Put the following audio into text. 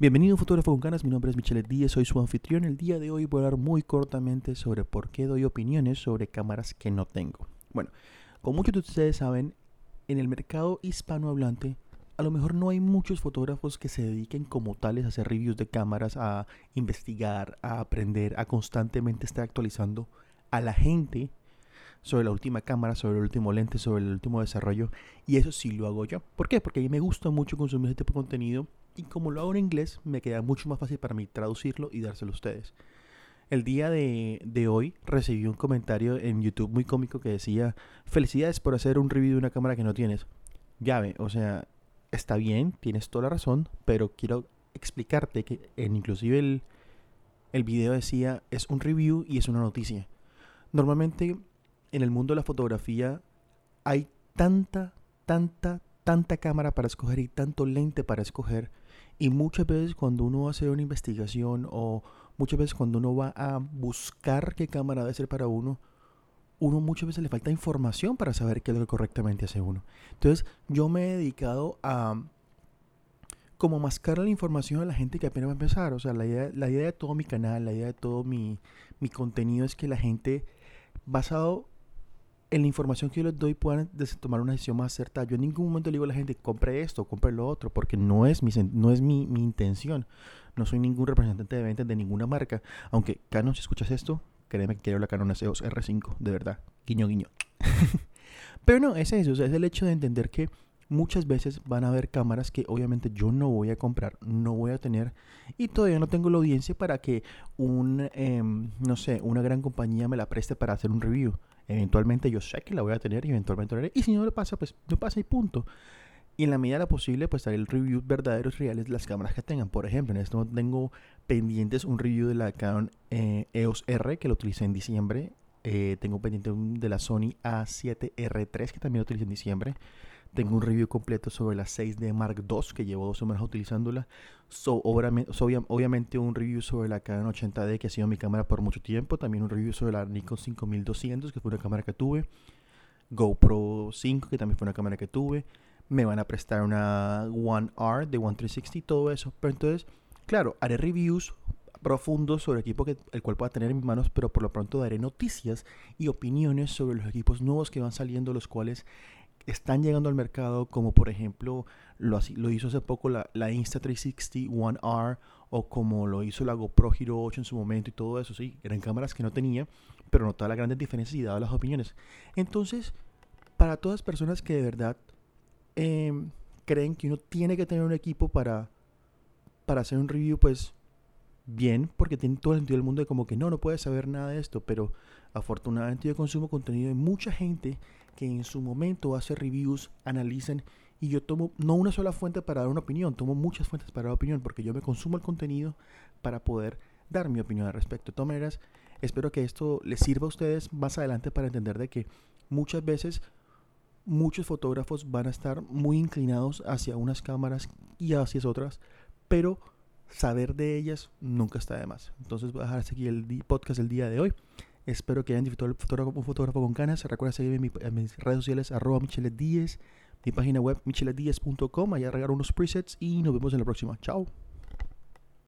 Bienvenido Fotógrafo con Ganas, mi nombre es Michelle Díez, soy su anfitrión. El día de hoy voy a hablar muy cortamente sobre por qué doy opiniones sobre cámaras que no tengo. Bueno, como muchos de ustedes saben, en el mercado hispanohablante a lo mejor no hay muchos fotógrafos que se dediquen como tales a hacer reviews de cámaras, a investigar, a aprender, a constantemente estar actualizando a la gente sobre la última cámara, sobre el último lente, sobre el último desarrollo. Y eso sí lo hago yo. ¿Por qué? Porque a mí me gusta mucho consumir este tipo de contenido y como lo hago en inglés, me queda mucho más fácil para mí traducirlo y dárselo a ustedes. El día de, hoy recibí un comentario en YouTube muy cómico que decía, felicidades por hacer un review de una cámara que no tienes. Llave, o sea, está bien, tienes toda la razón, pero quiero explicarte que en inclusive el, el video decía, es un review y es una noticia. Normalmente en el mundo de la fotografía hay tanta, tanta, tanta cámara para escoger y tanto lente para escoger y muchas veces cuando uno hace una investigación o muchas veces cuando uno va a buscar qué cámara debe ser para uno, uno muchas veces le falta información para saber qué es lo que correctamente hace uno. Entonces yo me he dedicado a como mascar la información a la gente que apenas va a empezar. O sea, la idea, la idea de todo mi canal, la idea de todo mi, mi contenido es que la gente, basado en la información que yo les doy puedan tomar una decisión más acertada. Yo en ningún momento le digo a la gente, compre esto, compre lo otro, porque no es mi, no es mi, intención. No soy ningún representante de ventas de ninguna marca. Aunque Canon, si escuchas esto, créeme que quiero la Canon EOS R5, de verdad. Guiño, guiño. Pero no, es eso, es el hecho de entender que muchas veces van a haber cámaras que obviamente yo no voy a comprar, no voy a tener y todavía no tengo la audiencia para que un, em, no sé, una gran compañía me la preste para hacer un review. Eventualmente yo sé que la voy a tener y eventualmente la haré. Y si no le pasa, pues no pasa y punto. Y en la medida de lo posible, pues haré el review verdaderos, reales de las cámaras que tengan. Por ejemplo, en momento tengo pendientes un review de la Canon eh, EOS R que lo utilicé en diciembre. Eh, tengo pendiente de la Sony A7R3 que también lo utilicé en diciembre. Tengo un review completo sobre la 6D Mark II que llevo dos semanas utilizándola. obviamente un review sobre la Canon 80D que ha sido mi cámara por mucho tiempo. También un review sobre la Nikon 5200 que fue una cámara que tuve. GoPro 5 que también fue una cámara que tuve. Me van a prestar una One R de One 360 todo eso. Pero entonces, claro, haré reviews profundos sobre el equipo que, el cual pueda tener en mis manos, pero por lo pronto daré noticias y opiniones sobre los equipos nuevos que van saliendo, los cuales están llegando al mercado, como por ejemplo lo, lo hizo hace poco la, la Insta360 One R o como lo hizo la GoPro Hero 8 en su momento y todo eso, sí, eran cámaras que no tenía, pero notaba las grandes diferencias y daba las opiniones. Entonces, para todas las personas que de verdad em, creen que uno tiene que tener un equipo para, para hacer un review, pues bien, porque tiene todo el sentido del mundo de como que no, no puedes saber nada de esto, pero afortunadamente yo consumo contenido de mucha gente que en su momento hace reviews, analizan y yo tomo no una sola fuente para dar una opinión, tomo muchas fuentes para dar opinión porque yo me consumo el contenido para poder dar mi opinión al respecto. De todas espero que esto les sirva a ustedes más adelante para entender de que muchas veces muchos fotógrafos van a estar muy inclinados hacia unas cámaras y hacia otras, pero saber de ellas nunca está de más. Entonces voy a dejar aquí el podcast del día de hoy. Espero que hayan disfrutado el fotógrafo, un fotógrafo con ganas. Recuerda seguirme en, mis redes sociales, arroba Michelet mi página web micheletdiez.com. Allá regalo unos presets y nos vemos en la próxima. Chao.